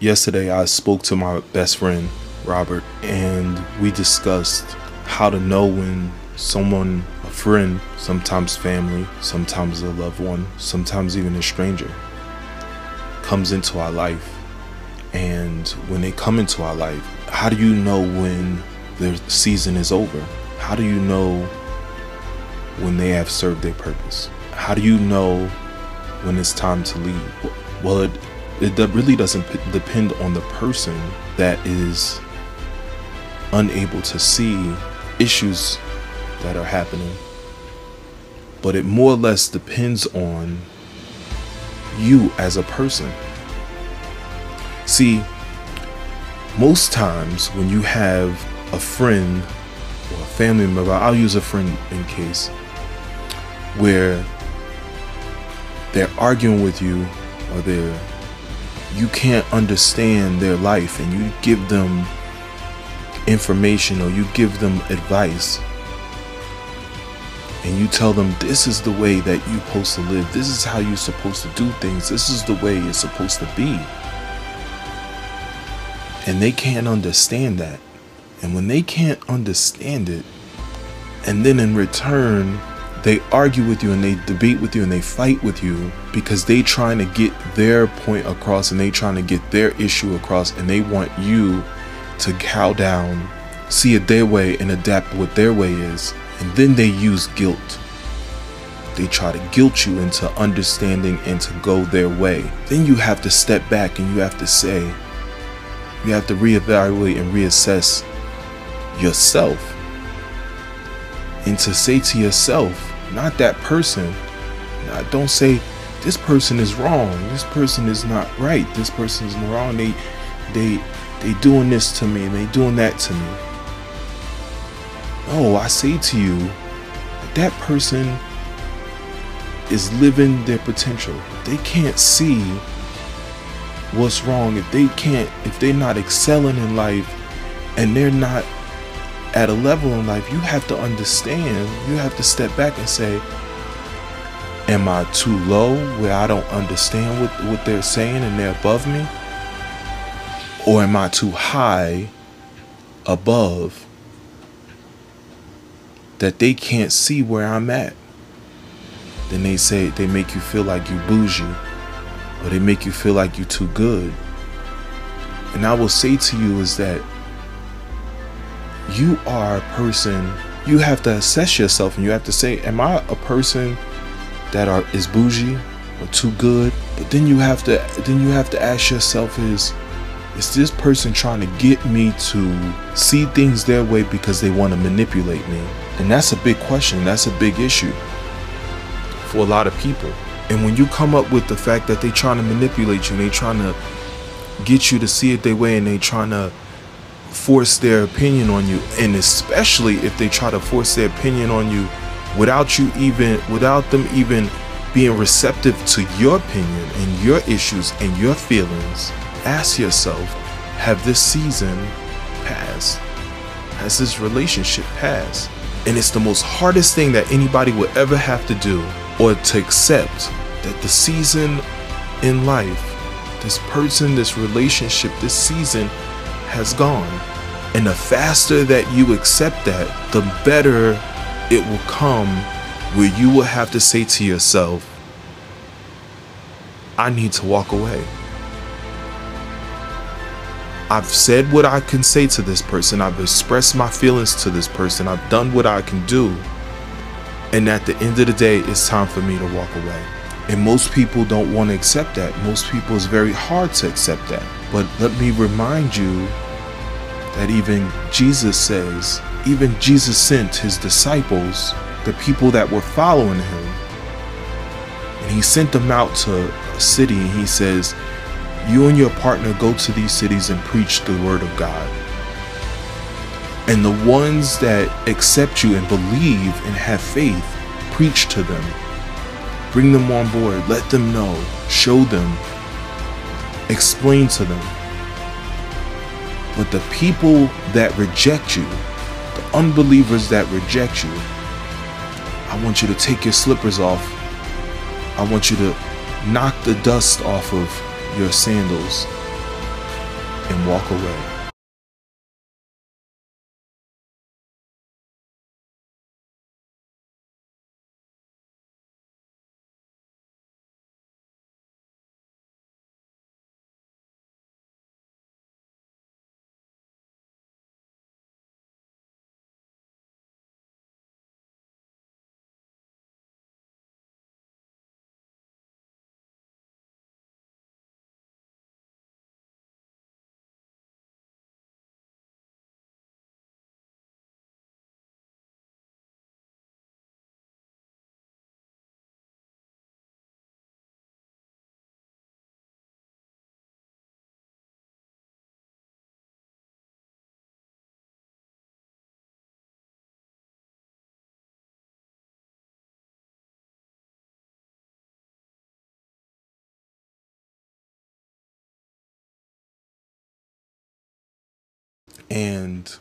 Yesterday, I spoke to my best friend, Robert, and we discussed how to know when someone, a friend, sometimes family, sometimes a loved one, sometimes even a stranger, comes into our life. And when they come into our life, how do you know when their season is over? How do you know when they have served their purpose? How do you know when it's time to leave? Well, it, it really doesn't depend on the person that is unable to see issues that are happening, but it more or less depends on you as a person. See, most times when you have a friend or a family member, I'll use a friend in case, where they're arguing with you or they're you can't understand their life and you give them information or you give them advice and you tell them this is the way that you're supposed to live. This is how you're supposed to do things. This is the way it's supposed to be. And they can't understand that. And when they can't understand it and then in return they argue with you and they debate with you and they fight with you because they trying to get their point across and they trying to get their issue across and they want you to cow down see it their way and adapt what their way is. And then they use guilt. They try to guilt you into understanding and to go their way. Then you have to step back and you have to say you have to reevaluate and reassess yourself. And to say to yourself not that person. Now, don't say this person is wrong. This person is not right. This person is wrong. They they they doing this to me and they doing that to me. No, I say to you, that, that person is living their potential. They can't see what's wrong, if they can't, if they're not excelling in life and they're not at a level in life, you have to understand, you have to step back and say, Am I too low where I don't understand what, what they're saying and they're above me? Or am I too high above that they can't see where I'm at? Then they say they make you feel like you bougie or they make you feel like you're too good. And I will say to you is that you are a person you have to assess yourself and you have to say am i a person that are is bougie or too good? But then you have to then you have to ask yourself is is this person trying to get me to see things their way because they want to manipulate me? And that's a big question that's a big issue for a lot of people. And when you come up with the fact that they trying to manipulate you and they trying to get you to see it their way and they trying to force their opinion on you and especially if they try to force their opinion on you without you even without them even being receptive to your opinion and your issues and your feelings ask yourself have this season passed? Has this relationship passed? And it's the most hardest thing that anybody will ever have to do or to accept that the season in life this person this relationship this season has gone. And the faster that you accept that, the better it will come where you will have to say to yourself, I need to walk away. I've said what I can say to this person. I've expressed my feelings to this person. I've done what I can do. And at the end of the day, it's time for me to walk away. And most people don't want to accept that. Most people, it's very hard to accept that. But let me remind you that even Jesus says, even Jesus sent his disciples, the people that were following him, and he sent them out to a city and he says, You and your partner go to these cities and preach the word of God. And the ones that accept you and believe and have faith, preach to them. Bring them on board. Let them know. Show them. Explain to them but the people that reject you, the unbelievers that reject you, I want you to take your slippers off. I want you to knock the dust off of your sandals. and walk away. And